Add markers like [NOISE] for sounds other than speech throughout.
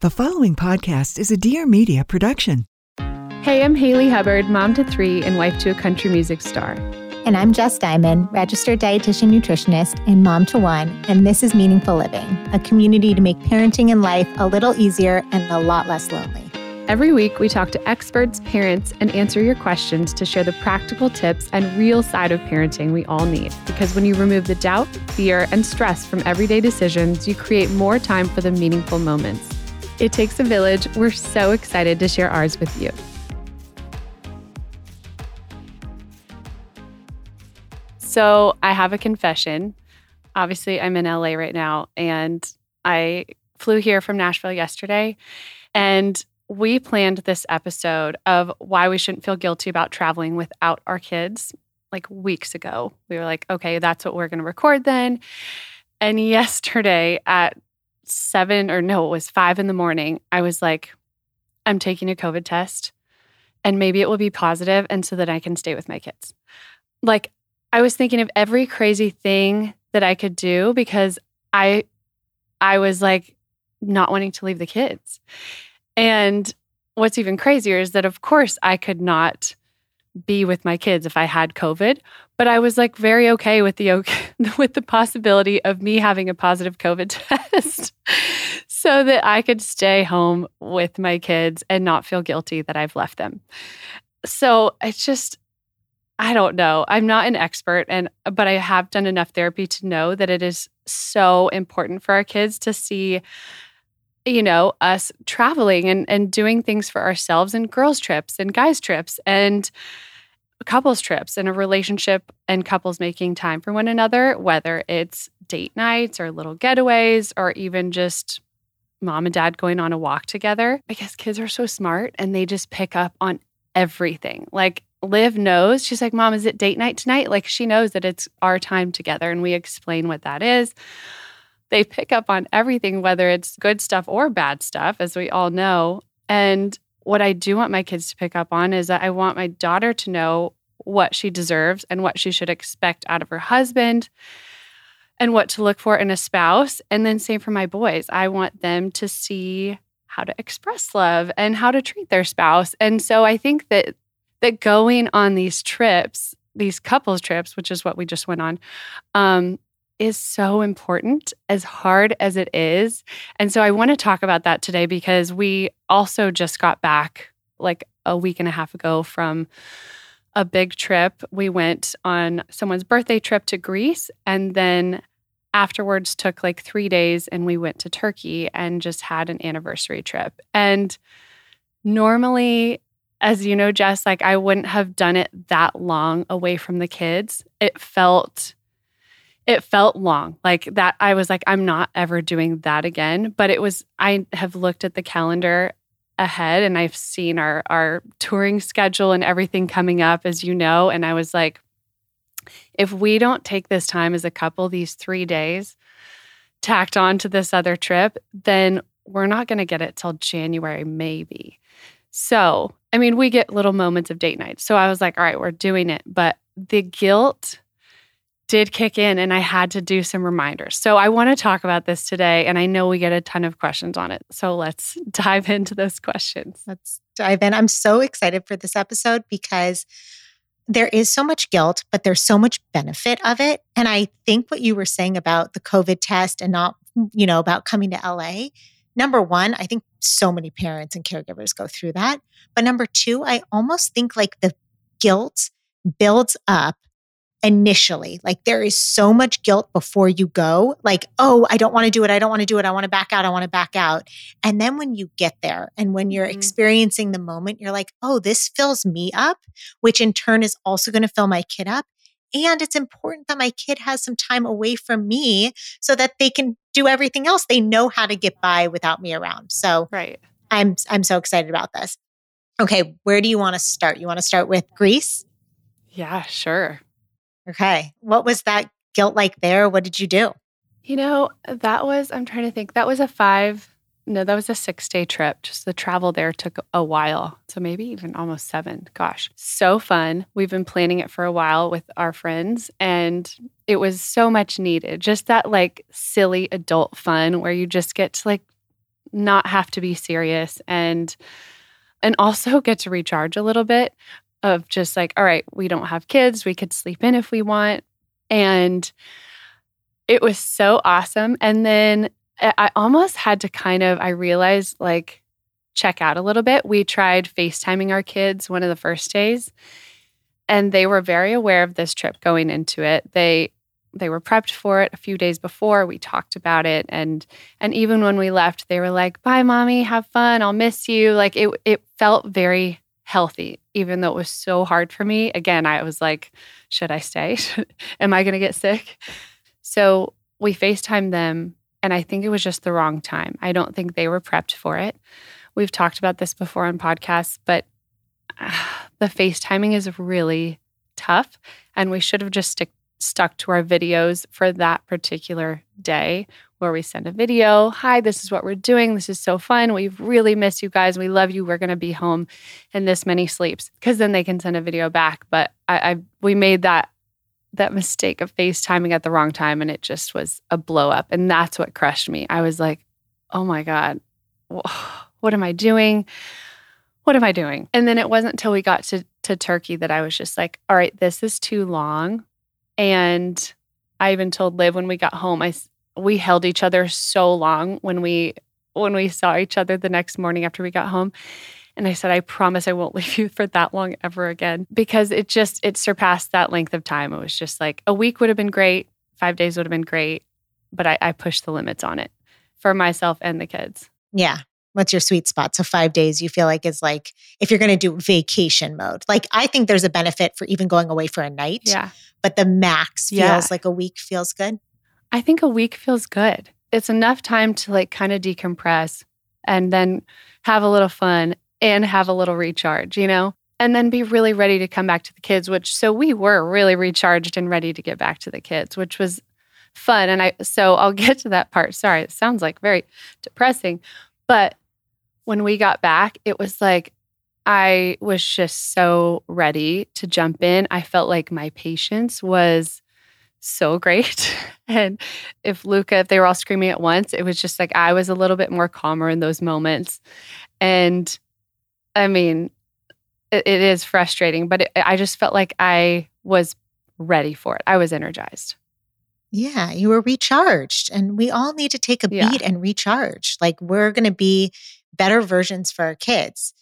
The following podcast is a Dear Media production. Hey, I'm Haley Hubbard, mom to three and wife to a country music star. And I'm Jess Diamond, registered dietitian nutritionist and mom to one. And this is Meaningful Living, a community to make parenting and life a little easier and a lot less lonely. Every week, we talk to experts, parents, and answer your questions to share the practical tips and real side of parenting we all need. Because when you remove the doubt, fear, and stress from everyday decisions, you create more time for the meaningful moments. It takes a village. We're so excited to share ours with you. So, I have a confession. Obviously, I'm in LA right now, and I flew here from Nashville yesterday. And we planned this episode of why we shouldn't feel guilty about traveling without our kids like weeks ago. We were like, okay, that's what we're going to record then. And [LAUGHS] yesterday at seven or no, it was five in the morning, I was like, I'm taking a COVID test and maybe it will be positive and so that I can stay with my kids. Like I was thinking of every crazy thing that I could do because I I was like not wanting to leave the kids. And what's even crazier is that of course I could not be with my kids if I had COVID, but I was like very okay with the okay, [LAUGHS] with the possibility of me having a positive COVID [LAUGHS] test so that I could stay home with my kids and not feel guilty that I've left them. So it's just I don't know. I'm not an expert and but I have done enough therapy to know that it is so important for our kids to see you know us traveling and and doing things for ourselves and girls trips and guys trips and couples trips and a relationship and couples making time for one another, whether it's date nights or little getaways or even just mom and dad going on a walk together. Guess kids are so smart and they just pick up on everything. Like Liv knows, she's like, Mom, is it date night tonight? Like she knows that it's our time together and we explain what that is. They pick up on everything, whether it's good stuff or bad stuff, as we all know. And what I do want my kids to pick up on is that I want my daughter to know what she deserves and what she should expect out of her husband and what to look for in a spouse. And then, same for my boys. I want them to see how to express love and how to treat their spouse. And so, I think that that going on these trips, these couples trips, which is what we just went on, um, is so important, as hard as it is. And so I want to talk about that today because we also just got back like a week and a half ago from a big trip. We went on someone's birthday trip to Greece and then afterwards took like three days and we went to Turkey and just had an anniversary trip. And normally, as you know, Jess, like I wouldn't have done it that long away from the kids. It felt it felt long like that i was like i'm not ever doing that again but it was i have looked at the calendar ahead and i've seen our our touring schedule and everything coming up as you know and i was like if we don't take this time as a couple these 3 days tacked on to this other trip then we're not going to get it till january maybe. So i mean we get little moments of date night. So i was like all right we're doing it. But the guilt did kick in and I had to do some reminders. So I want to talk about this today and I know we get a ton of questions on it. So let's [LAUGHS] dive into those questions. Let's dive in. I'm so excited for this episode because there is so much guilt, but there's so much benefit of it. And I think what you were saying about the COVID test and not, you know, about coming to LA, number one, I think so many parents and caregivers go through that. But number two, I almost think like the guilt builds up initially. Like there is so much guilt before you go, like, oh, I don't want to do it. I don't want to do it. I want to back out. I want to back out. And then when you get there and when you're mm-hmm. experiencing the moment, you're like, oh, this fills me up, which in turn is also going to fill my kid up. And it's important that my kid has some time away from me so that they can do everything else. They know how to get by without me around. So right. I'm I'm so excited about this. Okay, where do you want to start? You want to start with Greece? Yeah, sure. Okay. What was that guilt like there? What did you do? You know, that was, I'm trying to think, that was a five, no, that was a six day trip. Just the travel there took a while. So maybe even almost seven. Gosh, so fun. We've been planning it for a while with our friends and it was so much needed. Just that like silly adult fun where you just get to like not have to be serious and and also get to recharge a little bit of just like all right we don't have kids we could sleep in if we want. And it was so awesome. And then i almost had to kind of i realized like check out a little bit. We tried facetiming our kids one of the first days and they were very aware of this trip going into it. They they were prepped for it a few days before. We talked about it and and even when we left they were like bye mommy have fun i'll miss you. Like it it felt very healthy even though it was so hard for me. Again i was like should i stay? [LAUGHS] Am i going to get sick? So we facetimed them and i think it was just the wrong time. I don't think they were prepped for it. We've talked about this before on podcasts but uh, [SIGHS] the facetiming is really tough and we should have just stick stuck to our videos for that particular day where we send a video. Hi, this is what we're doing. This is so fun. We've really missed you guys. We love you. We're going to be home in this many sleeps because then they can send a video back. But I, I we made that that mistake of FaceTiming at the wrong time and it just was a blow up. And that's what crushed me. I was like, oh my God, [SIGHS] what am I doing? What am I doing? And then it wasn't until we got to, to Turkey that I was just like, all right, this is too long. And I even told Liv when we got home, I we held each other so long when we when we saw each other the next morning after we got home. And I said, I promise I won't [LAUGHS] leave you for that long ever again. Because it just it surpassed that length of time. It was just like a week would have been great, five days would have been great. But I, I pushed the limits on it for myself and the kids. Yeah what's your sweet spot? So five days you feel like is like if you're going to do vacation mode. Like I think there's a benefit for even going away for a night. Yeah. But the max feels yeah. like a week feels good. I think a week feels good. It's enough time to like kind of decompress and then have a little fun and have a little recharge, you know? And then be really ready to come back to the kids, which so we were really recharged and ready to get back to the kids, which was fun. And I, so I'll [LAUGHS] get to that part. Sorry, it sounds like very depressing, but when we got back, it was like I was just so ready to jump in. I felt like my patience was so great. [LAUGHS] and if Luca, if they were all screaming at once, it was just like I was a little bit more calmer in those moments. And I mean, it, it is frustrating, but it, I just felt like I was ready for it. I was energized. Yeah, you were recharged. And we all need to take a beat and recharge. Like, we're going to be better versions for our kids.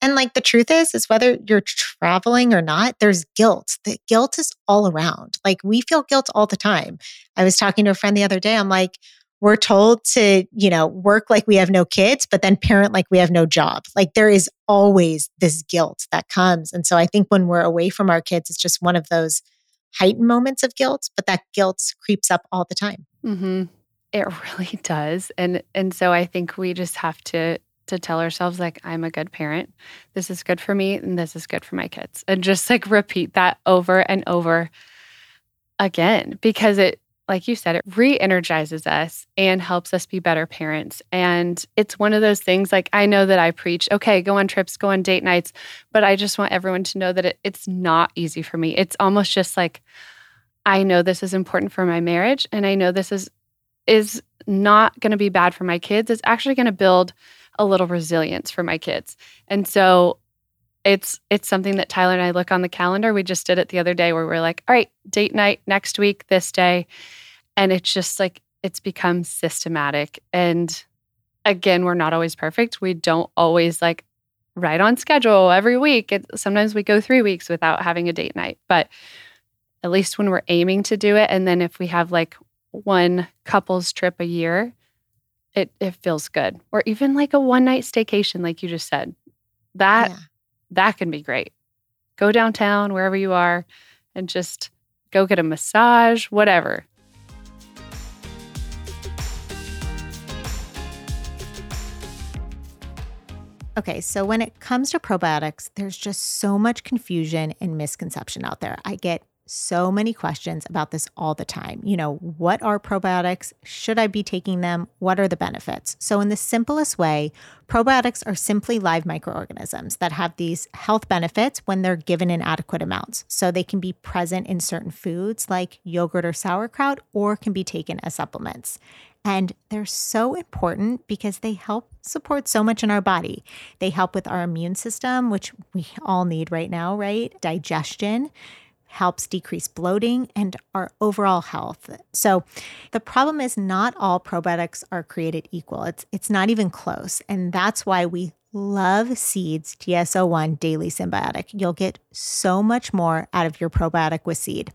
And like the truth is, is whether you're traveling or not, there's guilt. The guilt is all around. Like we feel guilt all the time. I was talking to a friend the other day. I'm like, we're told to, you know, work like we have no kids, but then parent like we have no job. Like there is always this guilt that comes. And so I think when we're away from our kids, it's just one of those heightened moments of guilt, but that guilt creeps up all the time. Mm-hmm. It [LAUGHS] really does. And and so I think we just have to to tell ourselves like i'm a good parent. This is good for me and this is good for my kids. And just like repeat that over and over again because it like you said it re-energizes us and helps us be better parents. And it's one of those things like i know that i preach okay go on trips go on date nights but i just want everyone to know that it, it's not easy for me. It's almost just like i know this is important for my marriage and i know this is is not going to be bad for my kids. It's actually going to build a little resilience for my kids. And so it's it's something that Tyler and I look on the calendar. We just did it the other day where we're like, all right, date night next week, this day. And it's just like it's become systematic. And again, we're not always perfect. We don't always like right on schedule every week. It, sometimes we go three weeks without having a date night, but at least when we're aiming to do it. And then if we have like one couples trip a year, it it feels good. Or even like a one night staycation, like you just said. That yeah. that can be great. Go downtown, wherever you are, and just go get a massage, whatever. Okay, so when it comes to probiotics, there's just so much confusion and misconception out there. I get so many questions about this all the time. You know, what are probiotics? Should I be taking them? What are the benefits? So, in the simplest way, probiotics are simply live microorganisms that have these health benefits when they're given in adequate amounts. So, they can be present in certain foods like yogurt or sauerkraut, or can be taken as supplements. And they're so important because they help support so much in our body. They help with our immune system, which we all need right now, right? Digestion helps decrease bloating and our overall health. So the problem is not all probiotics are created equal. It's it's not even close. And that's why we love Seed's DS-01 Daily Synbiotic. You'll get so much more out of your probiotic with Seed.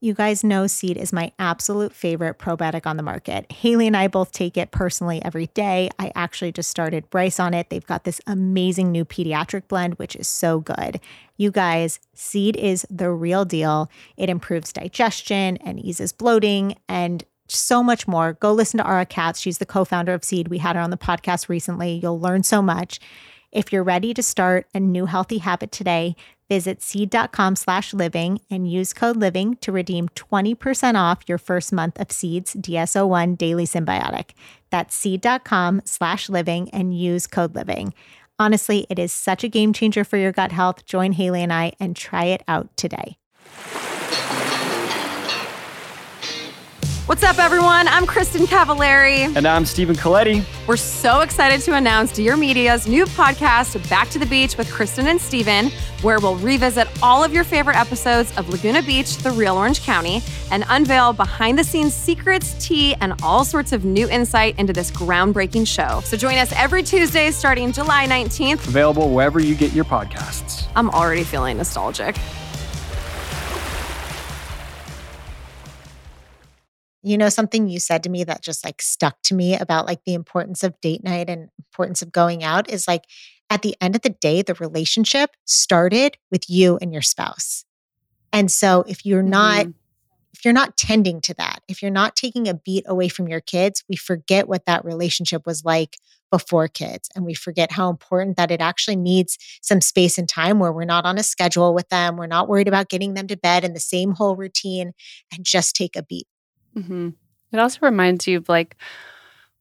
You guys know Seed is my absolute favorite probiotic on the market. Haley and I both take it personally every day. I actually just started Bryce on it. They've got this amazing new pediatric blend, which is so good. You guys, Seed is the real deal. It improves digestion and eases bloating and so much more. Go listen to Ara Katz. She's the co founder of Seed. We had her on the podcast recently. You'll learn so much. If you're ready to start a new healthy habit today, visit seed.com slash living and use code living to redeem 20% off your first month of Seed's DS-01 Daily synbiotic. That's seed.com slash living and use code living. Honestly, it is such a game changer for your gut health. Join Haley and I and try it out today. What's up, everyone? I'm Kristin Cavallari. And I'm Stephen Colletti. We're so excited to announce Dear Media's new podcast, Back to the Beach with Kristin and Stephen, where we'll revisit all of your favorite episodes of Laguna Beach, the real Orange County, and unveil behind the scenes secrets, tea, and all sorts of new insight into this groundbreaking show. So join us every Tuesday starting July 19th. Available wherever you get your podcasts. I'm already feeling nostalgic. You know, something you said to me that just like stuck to me about like the importance of date night and importance of going out is like at the end of the day, the relationship started with you and your spouse. And so if you're not, mm-hmm. if you're not tending to that, if you're not taking a beat away from your kids, we forget what that relationship was like before kids. And we forget how important that it actually needs some space and time where we're not on a schedule with them. We're not worried about getting them to bed in the same whole routine and just take a beat. Mm-hmm. It also reminds you of like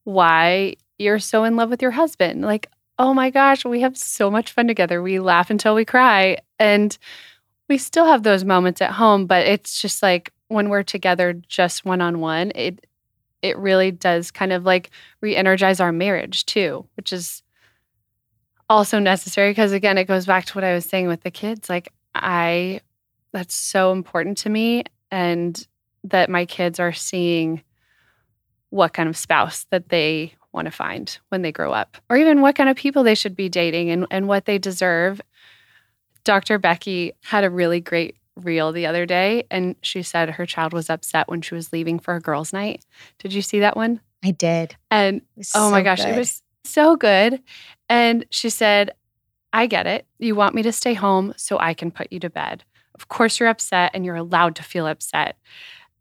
why you're so in love with your husband. Like, oh my gosh, we have so much fun together. We laugh until we cry. And we still have those moments at home, but it's just like when we're together just one on one, it it really does kind of like re-energize our marriage too, which is also necessary because again, it goes back to what I was saying with the kids. Like I that's so important to me and that my kids are seeing what kind of spouse that they want to find when they grow up, or even what kind of people they should be dating and, and what they deserve. Dr. Becky had a really great reel the other day, and she said her child was upset when she was leaving for a girls' night. Did you see that one? I did. And oh so my gosh, good. it was so good. And she said, I get it. You want me to stay home so I can put you to bed. Of course, you're upset and you're allowed to feel upset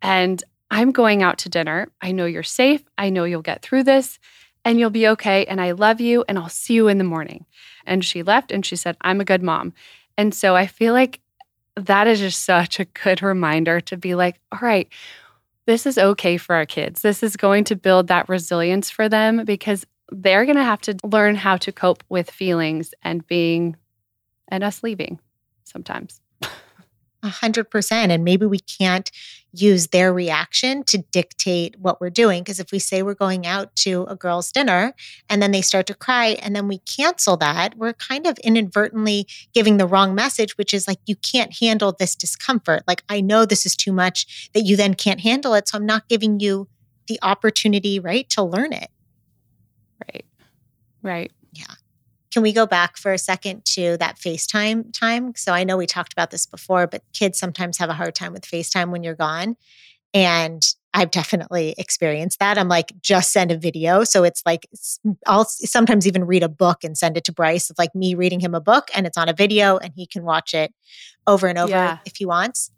and I'm going out to dinner. I know you're safe. I know you'll get through this and you'll be okay. And I love you and I'll see you in the morning. And she left and she said, I'm a good mom. And so I feel like that is just such a good reminder to be like, all right, this is okay for our kids. This is going to build that resilience for them because they're going to have to learn how to cope with feelings and being and us leaving sometimes. A hundred percent. And maybe we can't use their reaction to dictate what we're doing. Because if we say we're going out to a girl's dinner and then they start to cry and then we cancel that, we're kind of inadvertently giving the wrong message, which is like, you can't handle this discomfort. Like, I know this is too much that you then can't handle it. So I'm not giving you the opportunity, right, to learn it. Right. Right. Yeah. Can we go back for a second to that FaceTime time? So I know we talked about this before, but kids sometimes have a hard time with FaceTime when you're gone. And I've definitely experienced that. I'm like, just send a video. So it's like, I'll sometimes even read a book and send it to Bryce of like me reading him a book and it's on a video and he can watch it over and over yeah. if he wants.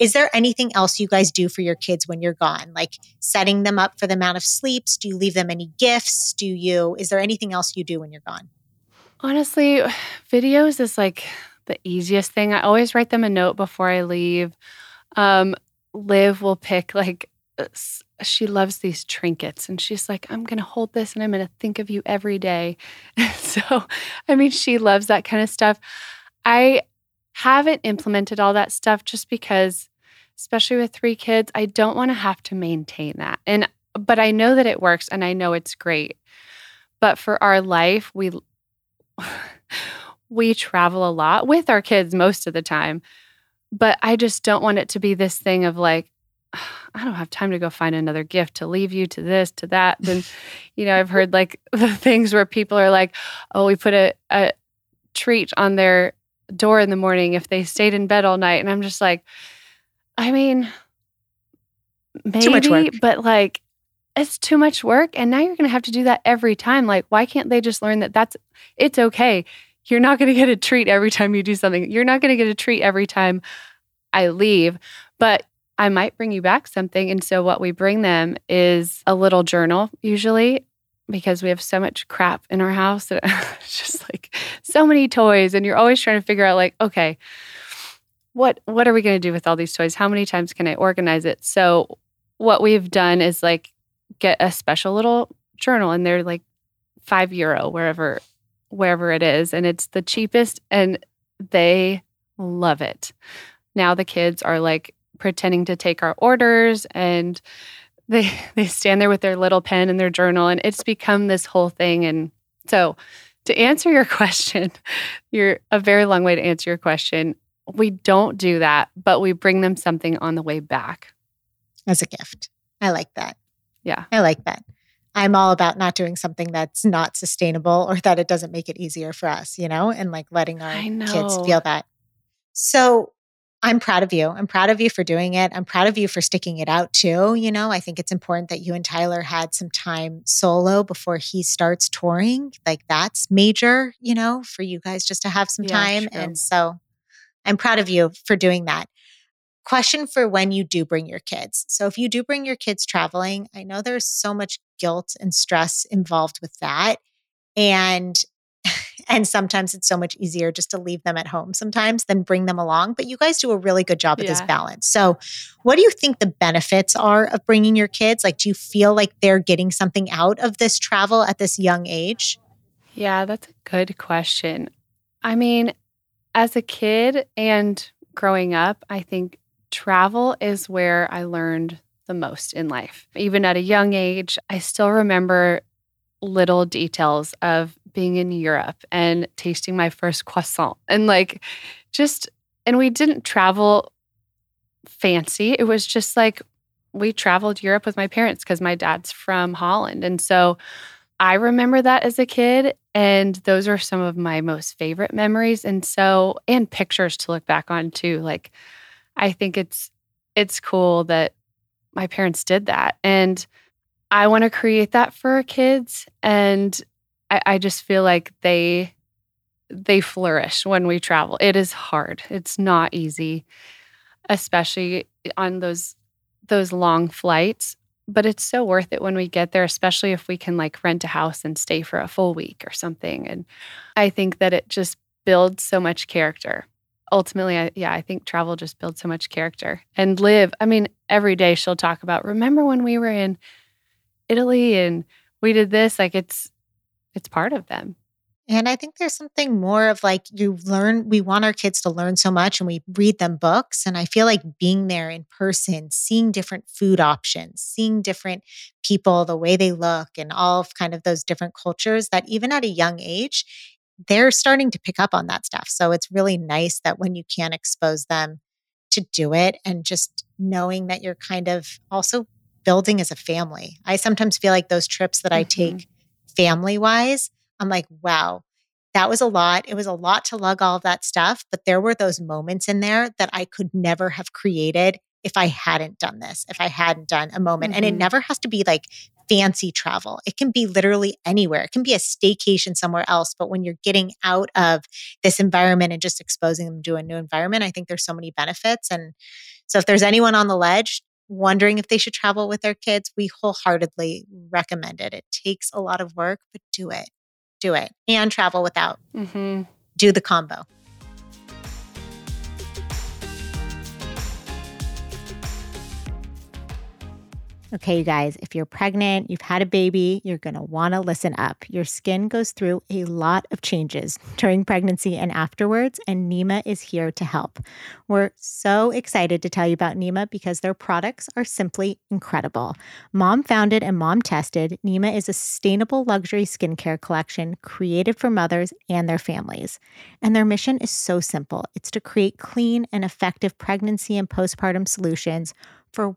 Is there anything else you guys do for your kids when you're gone? Like setting them up for the amount of sleeps? Do you leave them any gifts? Do you, is there anything else you do when you're gone? Honestly, [SIGHS] videos is like the easiest thing. I always write them a note before I leave. Um, Liv will pick like uh, she loves these trinkets and she's like i'm going to hold this and i'm going to think of you every day [LAUGHS] so i mean she loves that kind of stuff i haven't implemented all that stuff just because especially with three kids i don't want to have to maintain that and but I know that it works and I know it's great. But for our life, we [LAUGHS] we travel a lot with our kids most of the time. But I just don't want it to be this thing of like, I don't have time to go find another gift to leave you to this, to that. Then, [LAUGHS] you know, I've heard like [LAUGHS] the things where people are like, oh, we put a, a treat on their door in the morning if they stayed in bed all night. And I'm just like, I mean, maybe, but like, it's too much work. And now you're going to have to do that every time. Like, why can't they just learn that that's, it's okay. You're not going to get a treat every time you do something. You're not going to get a treat every time I leave, but I might bring you back something. And so, what we bring them is a little journal, usually, because we have so much crap in our house. It's [LAUGHS] just like so many toys. And you're always trying to figure out, like, okay, what what are we going to do with all these toys? How many times can I organize it? So what we've done is like get a special little journal and they're like 5 euro wherever wherever it is and it's the cheapest and they love it. Now the kids are like pretending to take our orders and they [LAUGHS] they stand there with their little pen and their journal and it's become this whole thing and so to answer your [LAUGHS] question, you're a very long way to answer your question. We don't do that, but we bring them something on the way back as a gift. I like that. Yeah. I like that. I'm all about not doing something that's not sustainable or that it doesn't make it easier for us, you know, and like letting our kids feel that. So I'm proud of you. I'm proud of you for doing it. I'm proud of you for sticking it out too. You know, I think it's important that you and Tyler had some time solo before he starts touring. Like that's major, you know, for you guys just to have some yeah, time. True. And so I'm proud of you for doing that. Question for when you do bring your kids. So, if you do bring your kids traveling, I know there's so much guilt and stress involved with that. And [LAUGHS] and sometimes it's so much easier just to leave them at home sometimes than bring them along. But you guys do a really good job at yeah. this balance. So, what do you think the benefits are of bringing your kids? Like, do you feel like they're getting something out of this travel at this young age? Yeah, that's a good question. I mean, as a kid and growing up, I think travel is where I learned the most in life. Even at a young age, I still remember little details of being in Europe and tasting my first croissant and like just, and we didn't travel fancy. It was just like we traveled Europe with my parents because my dad's from Holland. And so I remember that as a kid. And those are some of my most favorite memories. And so, and pictures to look back on too. Like, I think it's it's cool that my parents did that. And I want to create that for our kids. And I, I just feel like they they flourish when we travel. It is hard. It's not easy, especially on those those long flights. But it's so worth it when we get there, especially if we can like rent a house and stay for a full week or something. And I think that it just builds so much character ultimately, I, yeah, I think travel just builds so much character and Liv. I mean, every day she'll talk about, remember when we were in Italy and we did this? Like it's, it's part of them. And I think there's something more of like you learn, we want our kids to learn so much and we read them books. And I feel like being there in person, seeing different food options, seeing different people, the way they look, and all of kind of those different cultures that even at a young age, they're starting to pick up on that stuff. So it's really nice that when you can expose them to do it and just knowing that you're kind of also building as a family. I sometimes feel like those trips that I mm-hmm. take family wise, I'm like, wow, that was a lot. It was a lot to lug all of that stuff, but there were those moments in there that I could never have created if I hadn't done this, if I hadn't done a moment. Mm-hmm. And it mm-hmm. never has to be like fancy travel. It can be literally anywhere. It can be a staycation somewhere else. But when you're getting out of this environment and just exposing them to a new environment, I think there's so many benefits. And so if there's anyone on the ledge wondering if they should travel with their kids, we wholeheartedly recommend it. It takes a lot of work, but do it. Do it and travel without. Mm-hmm. Do the combo. Okay, you guys, if you're pregnant, you've had a baby, you're going to want to listen up. Your skin goes through a lot of changes during pregnancy and afterwards, and Nemah is here to help. We're so excited to tell you about Nemah because their products are simply incredible. Mom founded and mom tested, Nemah is a sustainable luxury skincare collection created for mothers and their families. And their mission is so simple it's to create clean and effective pregnancy and postpartum solutions for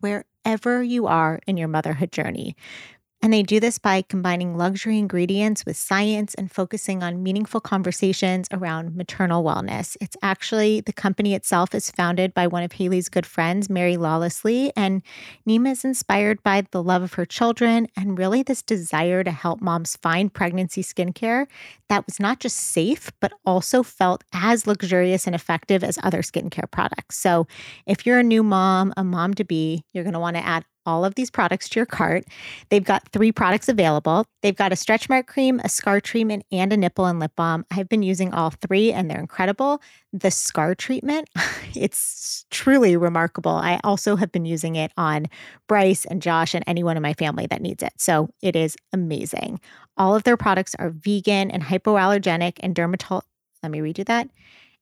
wherever you are in your motherhood journey. And they do this by combining luxury ingredients with science and focusing on meaningful conversations around maternal wellness. It's actually the company itself is founded by one of Hailey's good friends, Mary Lawless Lee. And Nemah is inspired by the love of her children and really this desire to help moms find pregnancy skincare that was not just safe, but also felt as luxurious and effective as other skincare products. So if you're a new mom, a mom to be, you're going to want to add all of these products to your cart. They've got three products available. They've got a stretch mark cream, a scar treatment, and a nipple and lip balm. I've been using all three and they're incredible. The scar treatment, [LAUGHS] it's truly remarkable. I also have been using it on Bryce and Josh and anyone in my family that needs it. So it is amazing. All of their products are vegan and hypoallergenic and dermatol. Let me redo that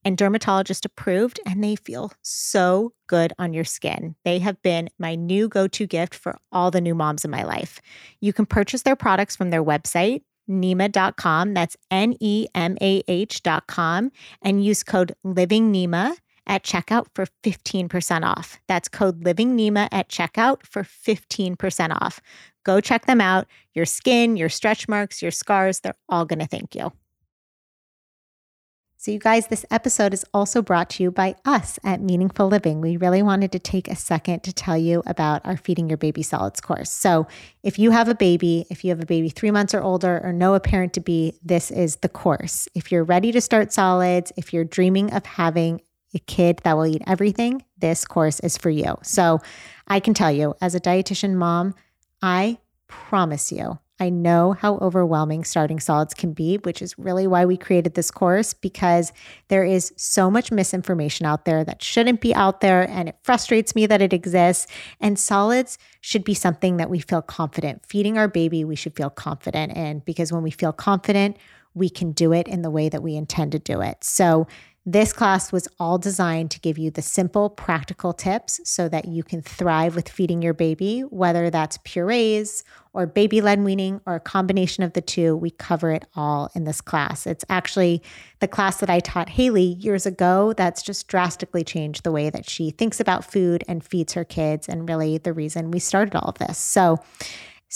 and dermatologist approved, and they feel so good on your skin. They have been my new go to gift for all the new moms in my life. You can purchase their products from their website, nemah.com. That's N E M A H.com, and use code LIVINGNEMAH at checkout for 15% off. That's code LIVINGNEMAH at checkout for 15% off. Go check them out. Your skin, your stretch marks, your scars, they're all going to thank you. So, you guys, this episode is also brought to you by us at Meaningful Living. We really wanted to take a second to tell you about our Feeding Your Baby Solids course. So, if you have a baby, if you have a baby three months or older, or know a parent to be, this is the course. If you're ready to start solids, if you're dreaming of having a kid that will eat everything, this course is for you. So, I can tell you, as a dietitian mom, I promise you, I know how overwhelming starting solids can be, which is really why we created this course because there is so much misinformation out there that shouldn't be out there. And it frustrates me that it exists. And solids should be something that we feel confident. Feeding our baby, we should feel confident in because when we feel confident, we can do it in the way that we intend to do it. So, this class was all designed to give you the simple, practical tips so that you can thrive with feeding your baby, whether that's purees or baby led weaning or a combination of the two. We cover it all in this class. It's actually the class that I taught Haley years ago that's just drastically changed the way that she thinks about food and feeds her kids, and really the reason we started all of this. So,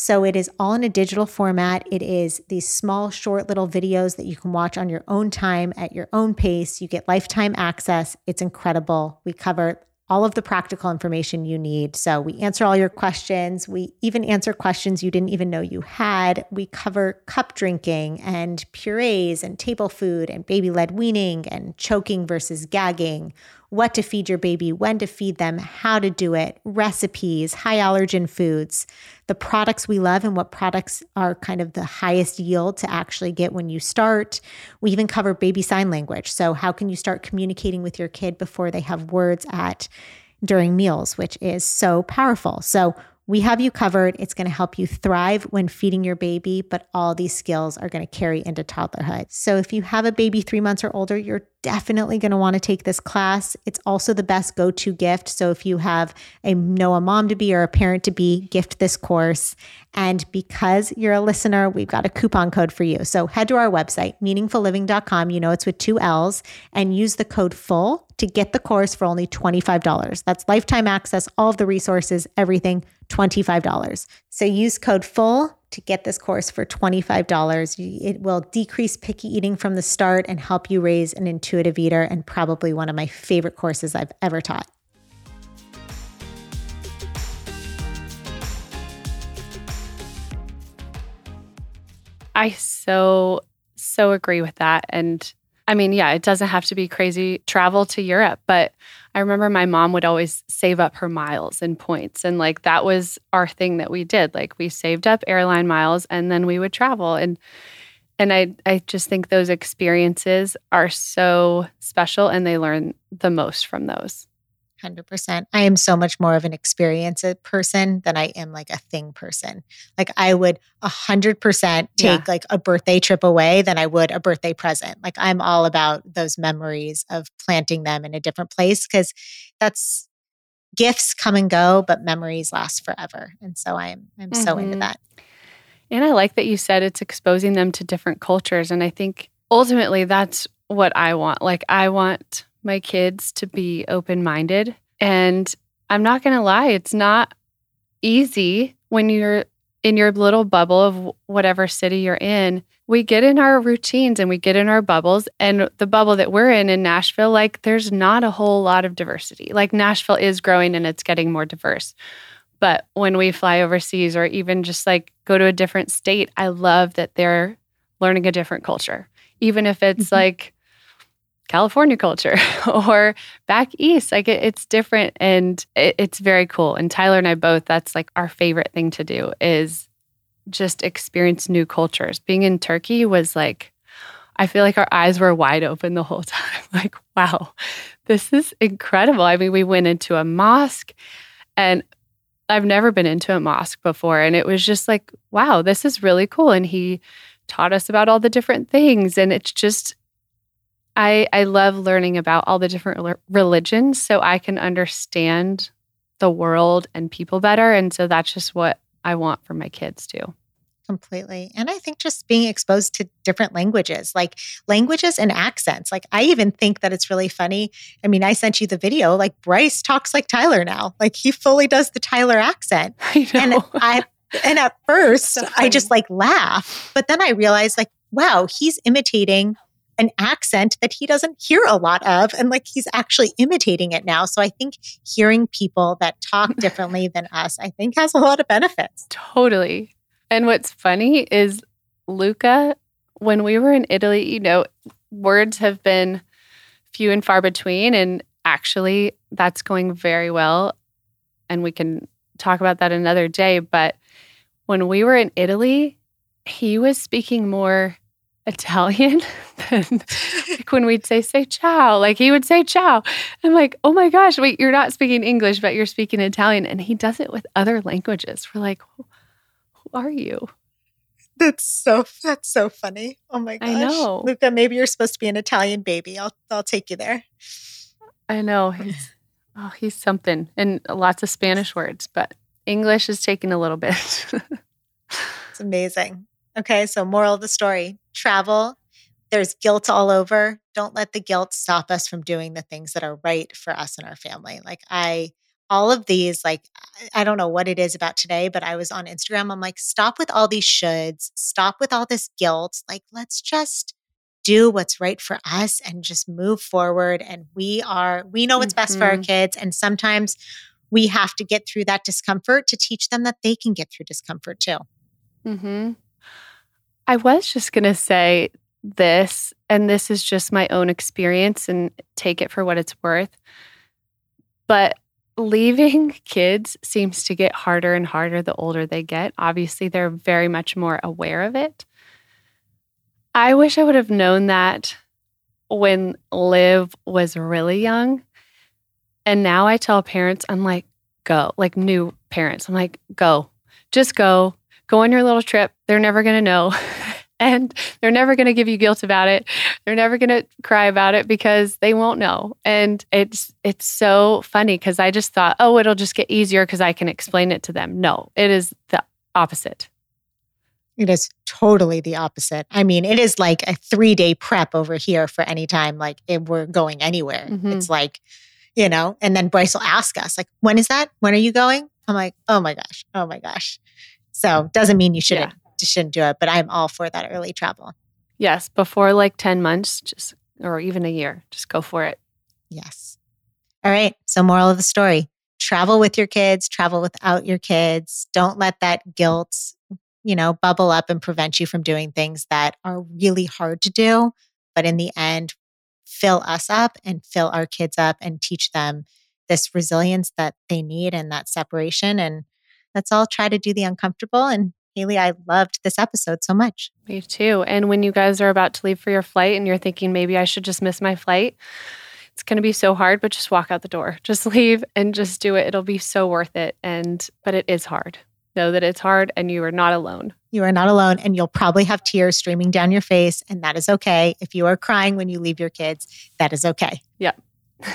so it is all in a digital format. It is these small, short little videos that you can watch on your own time at your own pace. You get lifetime access. It's incredible. We cover all of the practical information you need. So we answer all your questions. We even answer questions you didn't even know you had. We cover cup drinking and purees and table food and baby led weaning and choking versus gagging what to feed your baby, when to feed them, how to do it, recipes, high allergen foods, the products we love, and what products are kind of the highest yield to actually get when you start. We even cover baby sign language. So, how can you start communicating with your kid before they have words at during meals, which is so powerful. So, we have you covered. It's going to help you thrive when feeding your baby, but all these skills are going to carry into toddlerhood. So if you have a baby three months or older, you're definitely going to want to take this class. It's also the best go to gift. So if you have a know a mom to be or a parent to be, gift this course. And because you're a listener, we've got a coupon code for you. So head to our website, meaningfulliving.com. You know it's with two L's, and use the code FULL to get the course for only $25. That's lifetime access, all of the resources, everything, $25. So use code FULL to get this course for $25. It will decrease picky eating from the start and help you raise an intuitive eater, and probably one of my favorite courses I've ever taught. I so, so agree with that. And I mean, yeah, it doesn't have to be crazy travel to Europe, but I remember my mom would always save up her miles and points. And like that was our thing that we did. Like we saved up airline miles and then we would travel. And and I I just think those experiences are so special and they learn the most from those. 100%. I am so much more of an experience person than I am like a thing person. Like I would 100% take Yeah. like a birthday trip away than I would a birthday present. Like I'm all about those memories of planting them in a different place cuz that's gifts come and go but memories last forever. And so I'm I'm so into Mhm. that. And I like that you said it's exposing them to different cultures. And I think ultimately that's what I want. Like, I want my kids to be open minded. And I'm not going to lie, it's not easy when you're in your little bubble of whatever city you're in. We get in our routines and we get in our bubbles. And the bubble that we're in in Nashville, like, there's not a whole lot of diversity. Like, Nashville is growing and it's getting more diverse. But when we fly overseas or even just like go to a different state, I love that they're learning a different culture, even if it's Mhm. like California culture [LAUGHS] or back east. Like it, it's different and it, it's very cool. And Tyler and I both, that's like our favorite thing to do is just experience new cultures. Being in Turkey was like, I feel like our eyes were wide open the whole [LAUGHS] time. Like, wow, this is incredible. I mean, we went into a mosque and I've never been into a mosque before. And it was just like, wow, this is really cool. And he taught us about all the different things. And it's just, I, I love learning about all the different religions so I can understand the world and people better. And so that's just what I want for my kids too. Completely. And I think just being exposed to different languages, like languages and accents. Like I even think that it's really funny. I mean, I sent you the video, like Bryce talks like Tyler now. Like he fully does the Tyler accent. [LAUGHS] I And. I and at [LAUGHS] first So I just like laugh, but then I realized like, wow, he's imitating an accent that he doesn't hear a lot of and like he's actually imitating it now. So I think hearing people that talk [LAUGHS] differently than us, I think has a lot of benefits. Totally. And what's funny is Luca, when we were in Italy, you know, words have been few and far between. And actually, that's going very well. And we can talk about that another day. But when we were in Italy, he was speaking more Italian [LAUGHS] than like when we'd say, say ciao. Like he would say ciao. I'm like, oh my gosh, wait, you're not speaking English, but you're speaking Italian. And he does it with other languages. We're like, who are you? That's so that's so funny. Oh my gosh. I know. Luca, maybe you're supposed to be an Italian baby. I'll I'll take you there. I know. He's, oh, he's something. And lots of Spanish words, but English is taking a little bit. [LAUGHS] It's amazing. Okay, so moral of the story travel. There's guilt all over. Don't let the guilt stop us from doing the things that are right for us and our family. Like, I, all of these, like, I- don't know what it is about today, but I was on Instagram. I'm like, stop with all these shoulds, stop with all this guilt. Like, let's just do what's right for us and just move forward. And we are, we know what's best for our Mhm. kids. And sometimes we have to get through that discomfort to teach them that they can get through discomfort too. hmm I was just going to say this, and this is just my own experience and take it for what it's worth. But leaving [LAUGHS] kids seems to get harder and harder the older they get. Obviously, they're very much more aware of it. I wish I would have known that when Liv was really young. And now I tell parents, I'm like, go, like new parents, I'm like, go, just go, go on your little trip. They're never going to know. [LAUGHS] and they're never going to give you guilt about it. They're never going to cry about it because they won't know. And it's it's so funny cuz I just thought, "Oh, it'll just get easier cuz I can explain it to them." No, it is the opposite. It is totally the opposite. I mean, it is like a three day prep over here for any time like if we're going anywhere. Mhm. It's like, you know, and then Bryce will ask us, like, when is that? When are you going? I'm like, oh my gosh, oh my gosh. So doesn't mean you shouldn't you shouldn't do it, but I'm all for that early travel. Yes, before like 10 months just or even a year, just go for it. Yes. All right. So, moral of the story travel with your kids, travel without your kids. Don't let that guilt, you know, bubble up and prevent you from doing things that are really hard to do. But in the end, fill us up and fill our kids up and teach them this resilience that they need and that separation. And let's all try to do the uncomfortable. And Haley, I loved this episode so much. Me too. And when you guys are about to leave for your flight and you're thinking maybe I should just miss my flight, it's going to be so hard, but just walk out the door. [LAUGHS] Just leave and just do it. It'll be so worth it. And, but it is hard. Know that it's hard and you are not alone. You are not alone, and you'll probably have tears streaming down your face, and that is okay. If you are crying when you leave your kids, that is okay. Yep. [LAUGHS]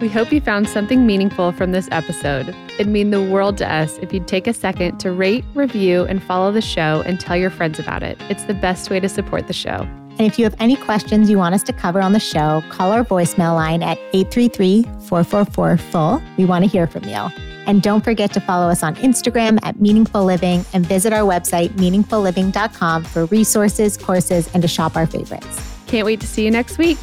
we hope you found something meaningful from this episode. It'd mean the world to us if you'd take a second to rate, review, and follow the show and tell your friends about it. It's the best way to support the show. And if you have any questions you want us to cover on the show, call our voicemail line at 833 444 FULL. We want to hear from you. And don't forget to follow us on Instagram at Meaningful Living and visit our website, meaningfulliving.com, for resources, courses, and to shop our favorites. Can't wait to see you next week.